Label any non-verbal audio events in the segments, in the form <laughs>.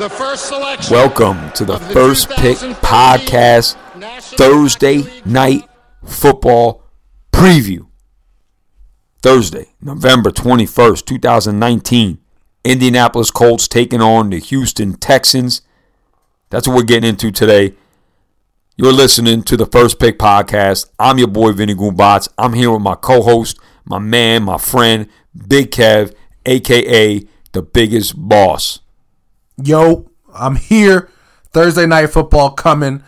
The first selection. Welcome to the, the First Pick Podcast National Thursday Night Football Preview. Thursday, November 21st, 2019. Indianapolis Colts taking on the Houston Texans. That's what we're getting into today. You're listening to the First Pick Podcast. I'm your boy Vinny Goombots. I'm here with my co-host, my man, my friend, Big Kev, aka the biggest boss. Yo, I'm here. Thursday night football coming.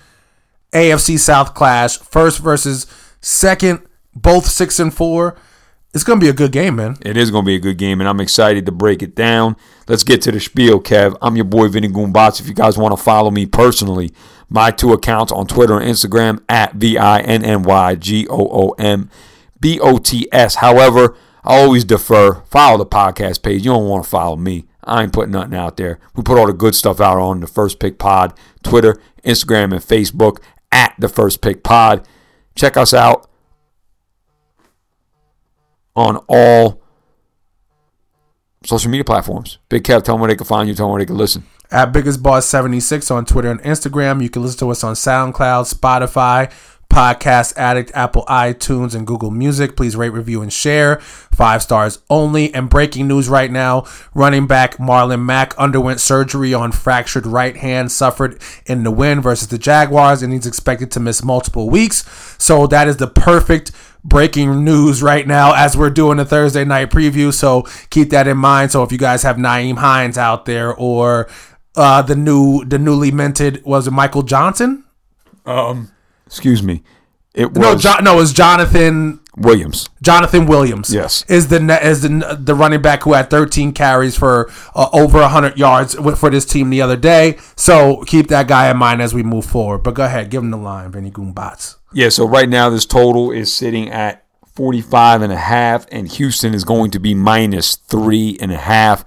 AFC South clash. First versus second. Both six and four. It's gonna be a good game, man. It is going to be a good game, and I'm excited to break it down. Let's get to the spiel, Kev. I'm your boy, Vinny Goombots. If you guys want to follow me personally, my two accounts on Twitter and Instagram at V I N N Y G O O M B O T S. However, I always defer. Follow the podcast page. You don't want to follow me. I ain't putting nothing out there. We put all the good stuff out on the First Pick Pod, Twitter, Instagram, and Facebook at the First Pick Pod. Check us out on all social media platforms. Big Kev, tell them where they can find you, tell them where they can listen. At Biggest Boss 76 on Twitter and Instagram. You can listen to us on SoundCloud, Spotify, Podcast Addict, Apple iTunes, and Google Music. Please rate, review, and share. Five stars only. And breaking news right now running back Marlon Mack underwent surgery on fractured right hand, suffered in the win versus the Jaguars, and he's expected to miss multiple weeks. So that is the perfect breaking news right now as we're doing a Thursday night preview. So keep that in mind. So if you guys have Nyheim Hines out there or uh, the new, the newly minted, was it Michael Johnson? Excuse me. It was No, no, it was Jonathan Williams. Jonathan Williams. Yes. is the is the the running back who had 13 carries for uh, over 100 yards with- for this team the other day. So keep that guy in mind as we move forward. But go ahead, give him the line, Vinny Goombots. Yeah, so right now this total is sitting at 45 and a half, and Houston is going to be minus three and a half.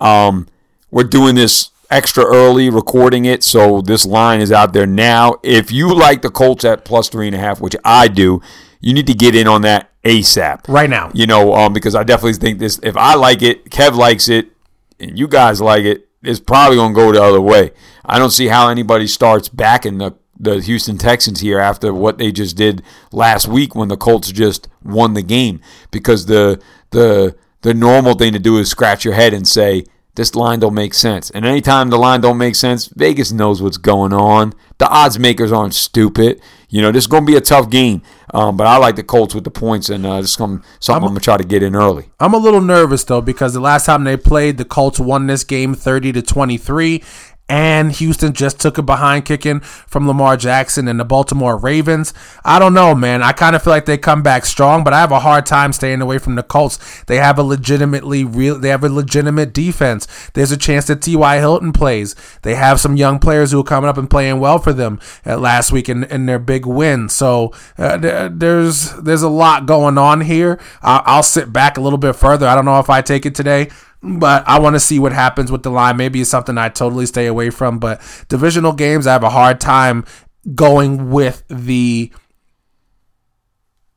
Um, we're doing this extra early, recording it, so this line is out there now. If you like the Colts at plus three and a half, which I do, you need to get in on that ASAP. Right now. You know, um, because I definitely think this, if I like it, Kev likes it, and you guys like it, it's probably going to go the other way. I don't see how anybody starts backing the, the Houston Texans here after what they just did last week when the Colts just won the game because the the the normal thing to do is scratch your head and say this line don't make sense. And anytime the line don't make sense, Vegas knows what's going on. The odds makers aren't stupid. You know, this is going to be a tough game. Um, but I like the Colts with the points, and uh, this is gonna, something I'm, going to try to get in early. I'm a little nervous though because the last time they played, the Colts won this game 30 to 23. And Houston just took a behind kicking from Lamar Jackson and the Baltimore Ravens. I don't know, man. I kind of feel like they come back strong, but I have a hard time staying away from the Colts. They have a legitimately real, they have a legitimate defense. There's a chance that T.Y. Hilton plays. They have some young players who are coming up and playing well for them uh, last week in, in their big win. So uh, there's there's a lot going on here. I'll sit back a little bit further. I don't know if I take it today but I want to see what happens with the line. Maybe it's something I totally stay away from. But divisional games, I have a hard time going with the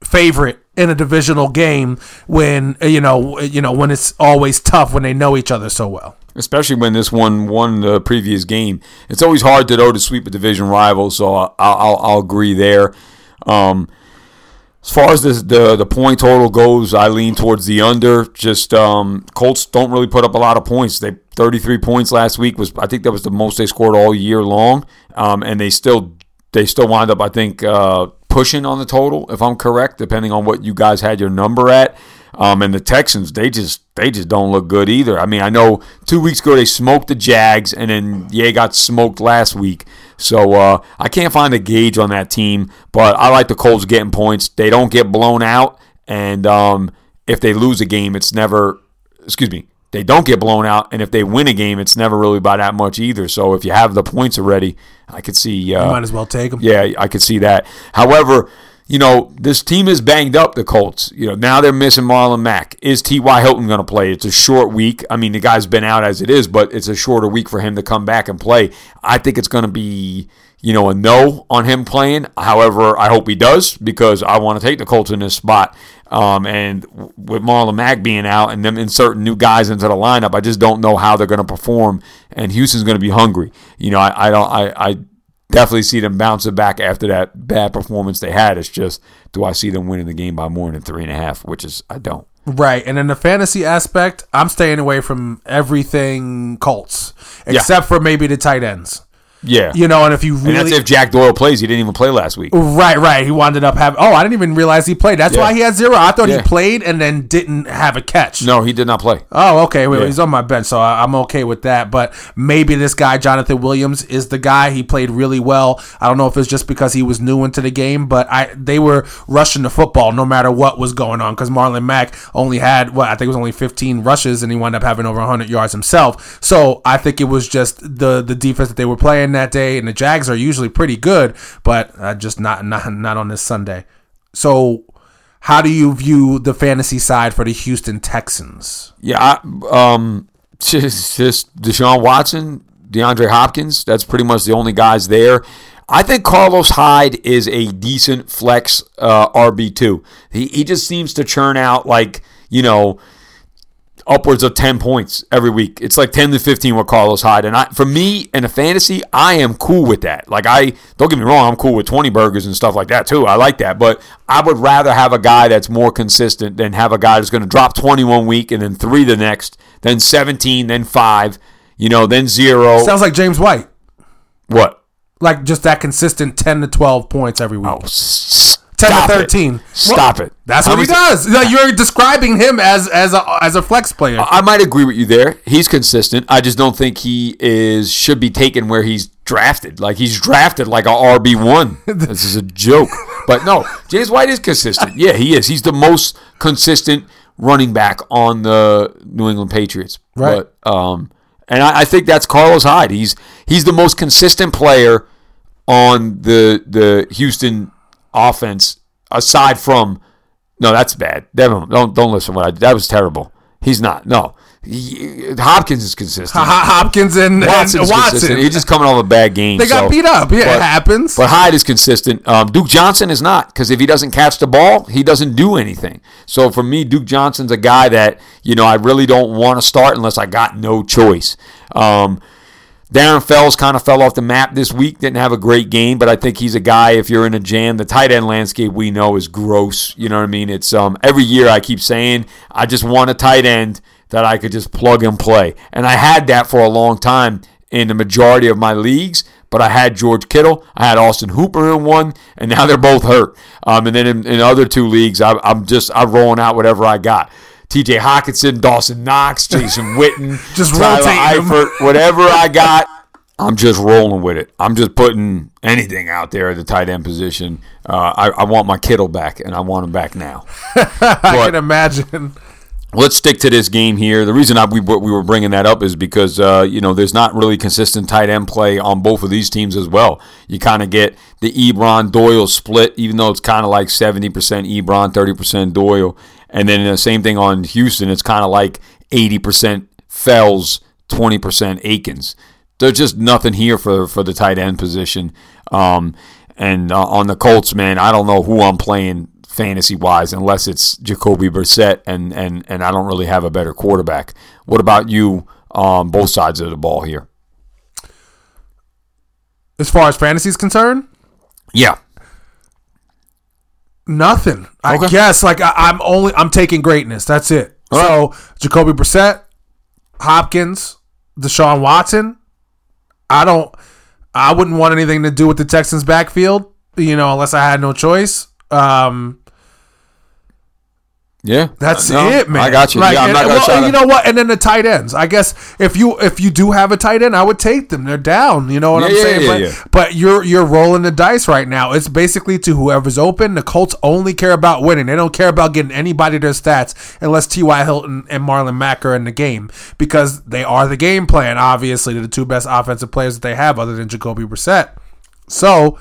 favorite in a divisional game when you know you know when it's always tough when they know each other so well. especially when this one won the previous game. It's always hard to know to sweep a division rival, so I'll, I'll, I'll agree there. Um, as far as this, the the point total goes, I lean towards the under. Just um, Colts don't really put up a lot of points. They 33 points last week was I think that was the most they scored all year long, um, and they still they still wind up I think uh, pushing on the total if I'm correct, depending on what you guys had your number at. Um, and the Texans, they just they just don't look good either. I mean, I know two weeks ago they smoked the Jags, and then yeah, got smoked last week. So uh, I can't find a gauge on that team, but I like the Colts getting points. They don't get blown out, and um, if they lose a game, it's never excuse me. they don't get blown out, and if they win a game, it's never really by that much either. So if you have the points already, I could see. Uh, Might as well take them. yeah, I could see that. However, you know, this team is banged up, the Colts. You know, now they're missing Marlon Mack. Is T.Y. Hilton going to play? It's a short week. I mean, the guy's been out as it is, but it's a shorter week for him to come back and play. I think it's going to be, you know, a no on him playing. However, I hope he does because I want to take the Colts in this spot. Um, and with Marlon Mack being out and them inserting new guys into the lineup, I just don't know how they're going to perform. And Houston's going to be hungry. You know, I, I don't, I, I definitely see them bouncing back after that bad performance they had. It's just, do I see them winning the game by more than three and a half? Which is, I don't. Right. And in the fantasy aspect, I'm staying away from everything Colts, except for maybe the tight ends. Yeah. You know, and if you and really. that's if Jack Doyle plays. He didn't even play last week. Right, right. He wound up having. Oh, I didn't even realize he played. That's Yeah. why he had zero. I thought Yeah. he played and then didn't have a catch. No, he did not play. Oh, okay. Wait, Yeah. he's on my bench, so I- I'm okay with that. But maybe this guy, Jonathan Williams, is the guy. He played really well. I don't know if it's just because he was new into the game, but I they were rushing the football no matter what was going on because Marlon Mack only had what I think it was only 15 rushes and he wound up having over 100 yards himself. So I think it was just the the defense that they were playing that day, and the Jags are usually pretty good, but uh, just not not not on this Sunday. So. How do you view the fantasy side for the Houston Texans? Yeah, I, um, <laughs> just, just Deshaun Watson, DeAndre Hopkins. That's pretty much the only guys there. I think Carlos Hyde is a decent flex uh, RB two. He he just seems to churn out like you know upwards of 10 points every week. It's like 10 to 15 with Carlos Hyde. And I, for me, in a fantasy, I am cool with that. Like, I, don't get me wrong, I'm cool with 20 burgers and stuff like that too. I like that. But I would rather have a guy that's more consistent than have a guy that's going to drop 21 week and then three the next, then 17, then five, you know, then zero. Sounds like James White. what? Like just that consistent 10 to 12 points every week. Oh, s- 10 to stop it. 13. Stop it. That's what he does. No, You're describing him as as a as a flex player. I might agree with you there. He's consistent. I just don't think he is should be taken where he's drafted. Like he's drafted like a RB one. <laughs> This is a joke. But no, James White is consistent. Yeah, he is. He's the most consistent running back on the New England Patriots. Right. But um, and I, I think that's Carlos Hyde. He's he's the most consistent player on the the Houston offense aside from no, that's bad. Devin, don't don't listen to what I. That was terrible. He's not. No, He- Hopkins is consistent. Hopkins and, and Watson's Watson. consistent. He's just coming off a bad game. they got so- beat up. Yeah, but- it happens. But Hyde is consistent. Um, Duke Johnson is not because if he doesn't catch the ball, he doesn't do anything. So for me, Duke Johnson's a guy that you know I really don't want to start unless I got no choice. Um, Darren Fells kind of fell off the map this week. Didn't have a great game, but I think he's a guy. If you're in a jam, the tight end landscape we know is gross. You know what I mean? It's um every year I keep saying I just want a tight end that I could just plug and play, and I had that for a long time in the majority of my leagues. But I had George Kittle, I had Austin Hooper in one, and now they're both hurt. Um, and then in, in other two leagues, I, I'm just I'm rolling out whatever I got. T.J. Hockenson, Dawson Knox, Jason <laughs> Witten, Just Tyler. Eifert, <laughs> whatever I got, I'm just rolling with it. I'm just putting anything out there at the tight end position. Uh, I, I want my Kittle back, and I want him back now. <laughs> I can imagine. Let's stick to this game here. The reason I, we, we were bringing that up is because uh, you know there's not really consistent tight end play on both of these teams as well. You kind of get the Ebron Doyle split, even though it's kind of like 70% Ebron, 30% Doyle, and then the same thing on Houston. It's kind of like 80% Fells, 20% Akins. There's just nothing here for for the tight end position. Um, and uh, on the Colts, man, I don't know who I'm playing fantasy wise unless it's Jacoby Brissett, and and and I don't really have a better quarterback. What about you? On both sides of the ball here. As far as fantasy is concerned, Yeah, nothing. I guess like I, I'm only I'm taking greatness. That's it. so Jacoby Brissett, Hopkins, Deshaun Watson. I don't. I wouldn't want anything to do with the Texans' backfield. You know, unless I had no choice. Um, Yeah, That's No, it, man. I got you. Like, yeah, I'm and- well, try and to- you know what? And then the tight ends. I guess if you if you do have a tight end, I would take them. They're down. You know what Yeah, I'm yeah, saying? yeah, but, but you're you're rolling the dice right now. It's basically to whoever's open. The Colts only care about winning. They don't care about getting anybody their stats unless T.Y. Hilton and Marlon Mack are in the game because they are the game plan. Obviously, they're the two best offensive players that they have, other than Jacoby Brissett. So.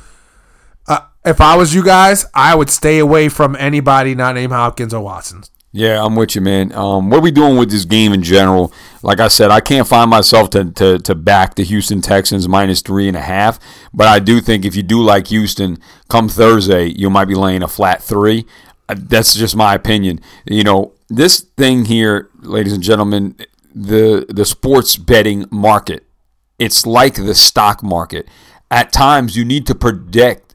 If I was you guys, I would stay away from anybody not named Hopkins or Watson. Yeah, I'm with you, man. Um, what are we doing with this game in general? Like I said, I can't find myself to, to, to back the Houston Texans minus three and a half. But I do think if you do like Houston, come Thursday, you might be laying a flat three. Uh, That's just my opinion. You know, this thing here, ladies and gentlemen, the the sports betting market, it's like the stock market. At times, you need to predict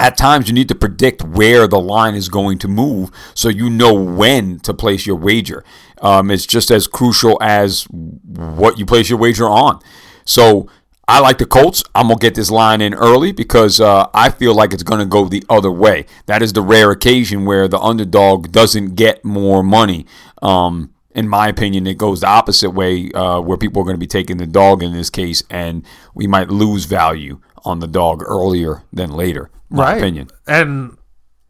at times you need to predict where the line is going to move so you know when to place your wager. Um, it's just as crucial as what you place your wager on. So I like the Colts. I'm gonna get this line in early because uh, I feel like it's gonna go the other way. That is the rare occasion where the underdog doesn't get more money. Um, in my opinion, it goes the opposite way, uh, where people are going to be taking the dog in this case, and we might lose value on the dog earlier than later. My opinion. And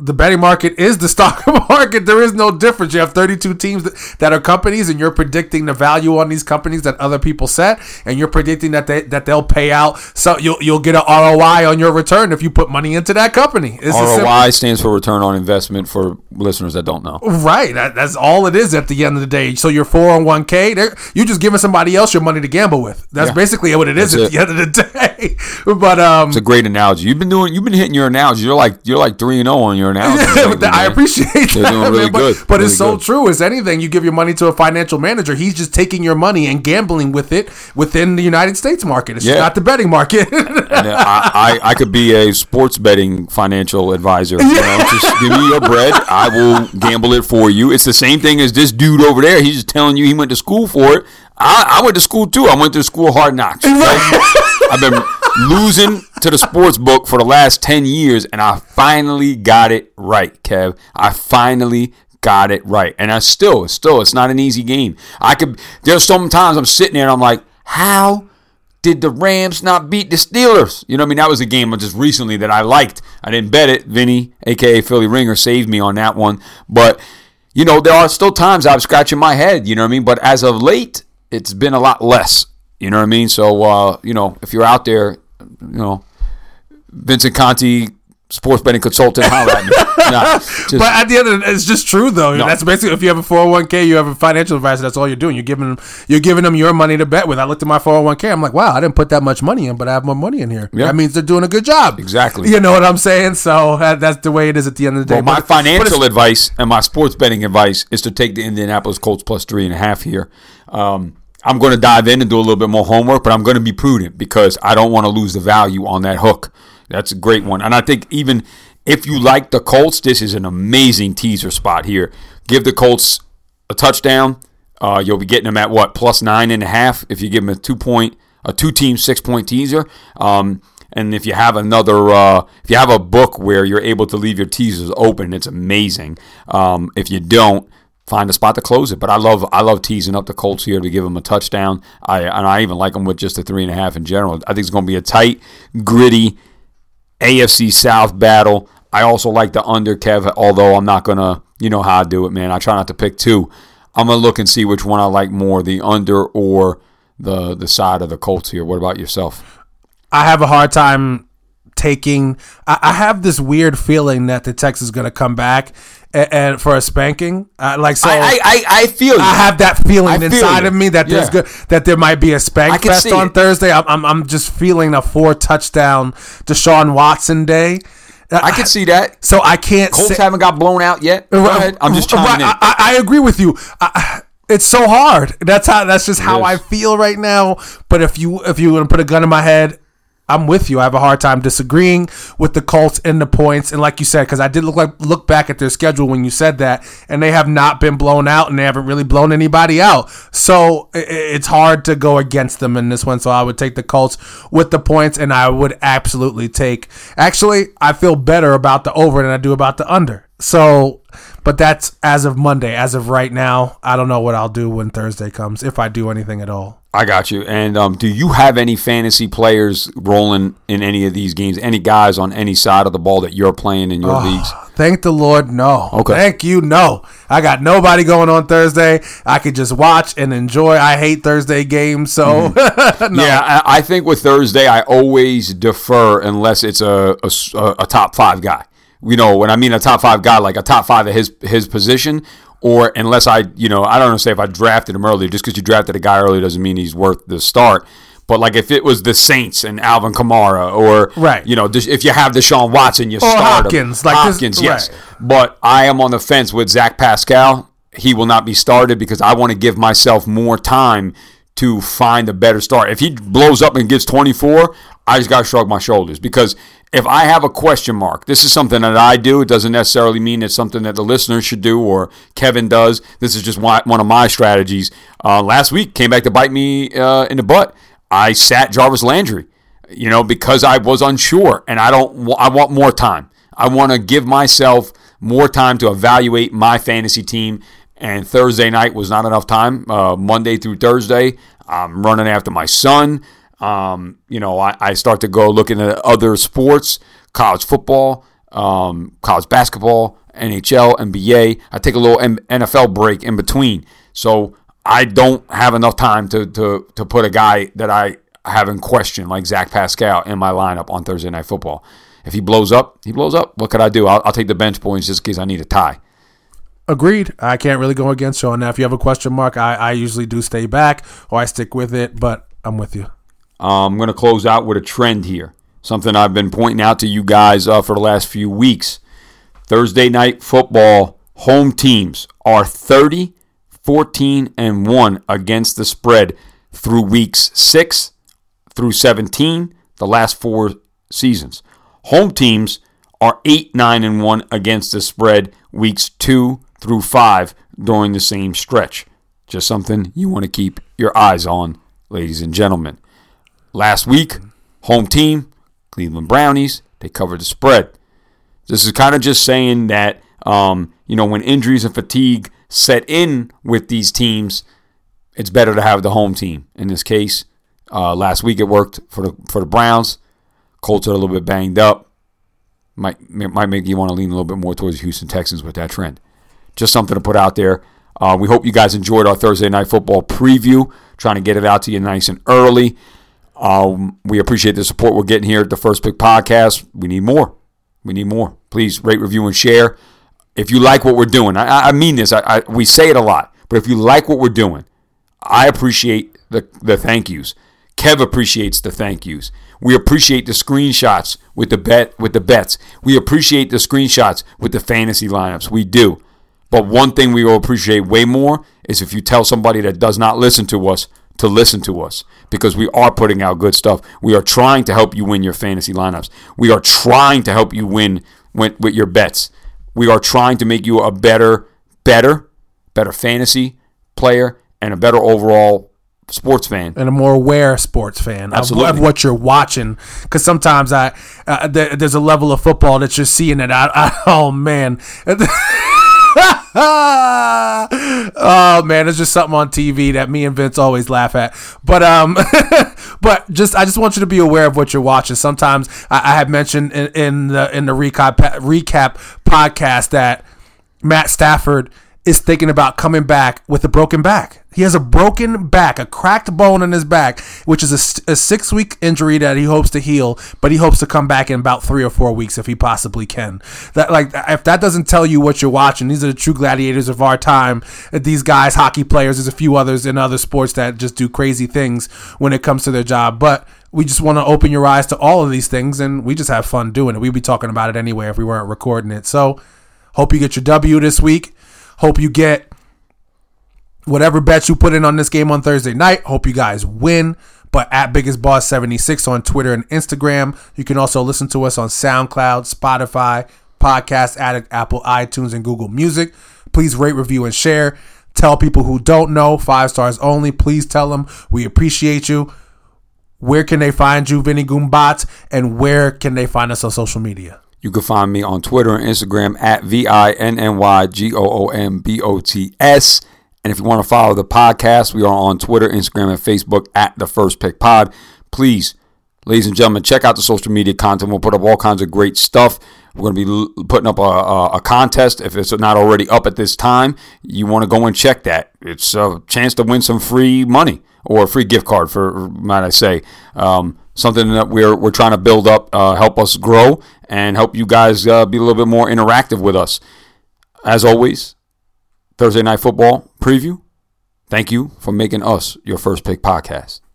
the betting market is the <laughs> stock market. There is no difference. You have 32 teams that, that are companies, and you're predicting the value on these companies that other people set, and you're predicting that they that they'll pay out. So you'll you'll get an ROI on your return if you put money into that company. It's ROI stands for return on investment for listeners that don't know. Right, that, that's all it is at the end of the day. So your four hundred one k, you're just giving somebody else your money to gamble with. That's Yeah. basically what it is That's at the end of the <laughs> day. but um, It's a great analogy. You've been doing. You've been hitting your analogy. You're like you're like three and zero on your <laughs> but I appreciate They're that. doing really man. But, good. but Really it's so good. true. As anything, you give your money to a financial manager, he's just taking your money and gambling with it within the United States market. It's Yeah. not the betting market. <laughs> Uh, I, I, I could be a sports betting financial advisor. You know, just give me your bread. I will gamble it for you. It's the same thing as this dude over there. He's just telling you he went to school for it. I, I went to school too. I went to school hard knocks. <laughs> I've been losing to the sports book for the last 10 years, and I finally got it right, Kev. I finally got it right. And I still, still, it's not an easy game. I could, there's sometimes I'm sitting there and I'm like, how did the Rams not beat the Steelers? You know what I mean? That was a game just recently that I liked. I didn't bet it. Vinny, aka Philly Ringer, saved me on that one. But, you know, there are still times I'm scratching my head, you know what I mean? But as of late, it's been a lot less. You know what I mean? So, uh, you know, if you're out there, you know, Vincent Conti, sports betting consultant, holler at me. <laughs> Nah, just- but at the end of it, it's just true though. No. That's basically if you have a 401k, you have a financial advisor. That's all you're doing. You're giving them, you're giving them your money to bet with. I looked at my 401k. I'm like, wow, I didn't put that much money in, but I have more money in here. Yeah. That means they're doing a good job. Exactly. You know what I'm saying? So that, that's the way it is at the end of the day. Well, my But- but financial advice and my sports betting advice is to take the Indianapolis Colts plus three and a half here. Um, I'm going to dive in and do a little bit more homework, but I'm going to be prudent because I don't want to lose the value on that hook. That's a great one. And I think even if you like the Colts, this is an amazing teaser spot here. Give the Colts a touchdown. Uh, you'll be getting them at what plus nine and a half if you give them a two point, a two team six point teaser. Um, and if you have another, uh, if you have a book where you're able to leave your teasers open, it's amazing. Um, if you don't, find a spot to close it. But I love, I love teasing up the Colts here to give them a touchdown. I and I even like them with just a three and a half in general. I think it's going to be a tight, gritty AFC South battle. I also like the under, Kev, although I'm not to, you know how I do it, man. I try not to pick two. I'm to look and see which one I like more, the under or the the side of the Colts here. What about yourself? I have a hard time taking. I, I have this weird feeling that the Texas is going to come back and, and for a spanking. Uh, like so, I, I, I, feel you. I have that feeling feel inside you. of me that there's Yeah. good that there might be a spank fest on it. Thursday. I'm, I'm I'm just feeling a four touchdown Deshaun Watson day. I can see that. So I can't. Colts say- haven't got blown out yet. Go Right, ahead. I'm just right, chiming in. I, I, agree with you. I, it's so hard. That's how. That's just how is. I feel right now. But if you if you want to put a gun in my head, I'm with you. I have a hard time disagreeing with the Colts and the points. And like you said, because I did look like look back at their schedule when you said that, and they have not been blown out, and they haven't really blown anybody out. So it's hard to go against them in this one. So I would take the Colts with the points, and I would absolutely take. Actually, I feel better about the over than I do about the under. So, but that's as of Monday. As of right now, I don't know what I'll do when Thursday comes, if I do anything at all. I got you. And um, do you have any fantasy players rolling in any of these games? Any guys on any side of the ball that you're playing in your Oh, leagues? Thank the Lord, no. Okay. Thank you, no. I got nobody going on Thursday. I could just watch and enjoy. I hate Thursday games, so Mm-hmm. <laughs> Yeah, I, I think with Thursday, I always defer unless it's a a top five guy. You know, when I mean a top five guy, like a top five at his his position, or unless I, you know, I don't know, say if I drafted him early, just because you drafted a guy early doesn't mean he's worth the start. But like if it was the Saints and Alvin Kamara, or Right. you know, if you have Deshaun Watson, you Or start him. Hopkins, like this- Hopkins, yes. right. But I am on the fence with Zach Pascal. He will not be started because I want to give myself more time to find a better start. If he blows up and gets 24, I just got to shrug my shoulders because if I have a question mark, this is something that I do. It doesn't necessarily mean it's something that the listeners should do or Kevin does. This is just one one of my strategies. Uh, last week came back to bite me uh, in the butt. I sat Jarvis Landry, you know, because I was unsure and I don't. I want more time. I want to give myself more time to evaluate my fantasy team. And Thursday night was not enough time. Uh, Monday through Thursday, I'm running after my son. Um, you know, I, I start to go looking at other sports, college football, um, college basketball, NHL, NBA. I take a little NFL break in between. So I don't have enough time to, to, to put a guy that I have in question, like Zach Pascal, in my lineup on Thursday Night Football. If he blows up, he blows up. What could I do? I'll, I'll take the bench points just in case I need a tie. agreed. I can't really go against you on that. If you have a question mark, I, I usually do stay back or I stick with it, but I'm with you. Uh, I'm going to close out with a trend here. Something I've been pointing out to you guys uh, for the last few weeks. Thursday night football home teams are 30, 14, and 1 against the spread through weeks 6 through 17, the last four seasons. Home teams are 8, 9, and 1 against the spread weeks 2 through 5 during the same stretch. Just something you want to keep your eyes on, ladies and gentlemen. Last week, home team, Cleveland Brownies, they covered the spread. This is kind of just saying that, um, you know, when injuries and fatigue set in with these teams, it's better to have the home team. In this case, uh, last week it worked for the for the Browns. Colts are a little bit banged up. Might might make you want to lean a little bit more towards the Houston Texans with that trend. Just something to put out there. Uh, we hope you guys enjoyed our Thursday night football preview. Trying to get it out to you nice and early. Um, we appreciate the support we're getting here at the First Pick Podcast. We need more. We need more. Please rate, review, and share. If you like what we're doing, I, I- mean this. I, I, we say it a lot, but if you like what we're doing, I appreciate the the thank yous. Kev appreciates the thank yous. We appreciate the screenshots with the bet with the bets. We appreciate the screenshots with the fantasy lineups. We do. But one thing we will appreciate way more is if you tell somebody that does not listen to us to listen to us because we are putting out good stuff. We are trying to help you win your fantasy lineups. We are trying to help you win, with your bets. We are trying to make you a better, better, better fantasy player and a better overall sports fan. and a more aware sports fan of, Absolutely. of what you're watching. Because sometimes I uh, there, there's a level of football that you're seeing that I, I <laughs> oh man. <laughs> <laughs> oh man, it's just something on TV that me and Vince always laugh at. But um, <laughs> but just I just want you to be aware of what you're watching. Sometimes I, I have mentioned in, in the in the recap recap podcast that Matt Stafford is thinking about coming back with a broken back. He has a broken back, a cracked bone in his back, which is a six week injury that he hopes to heal, but he hopes to come back in about three or four weeks if he possibly can. That like if that doesn't tell you what you're watching, these are the true gladiators of our time. These guys, hockey players, there's a few others in other sports that just do crazy things when it comes to their job, but. We just want to open your eyes to all of these things, and we just have fun doing it. We'd be talking about it anyway if we weren't recording it. So, Hope you get your W this week. Hope you get whatever bets you put in on this game on Thursday night. Hope you guys win. But at Biggest Boss 76 on Twitter and Instagram. You can also listen to us on SoundCloud, Spotify, Podcast Addict, Apple, iTunes, and Google Music. Please rate, review, and share. Tell people who don't know, five stars only. Please tell them we appreciate you. Where can they find you, Vinny Goombot? And where can they find us on social media? You can find me on Twitter and Instagram at V I N N Y G O O M B O T S. And if you want to follow the podcast, we are on Twitter, Instagram, and Facebook at the First Pick Pod. Please, ladies and gentlemen, check out the social media content. We'll put up all kinds of great stuff. We're going to be putting up a, a, a, contest. If it's not already up at this time, you want to go and check that. It's a chance to win some free money or a free gift card, for might I say. Um, something that we're, we're trying to build up, uh, help us grow, and help you guys uh, be a little bit more interactive with us. As always, Thursday Night Football preview. Thank you for making us your first pick podcast.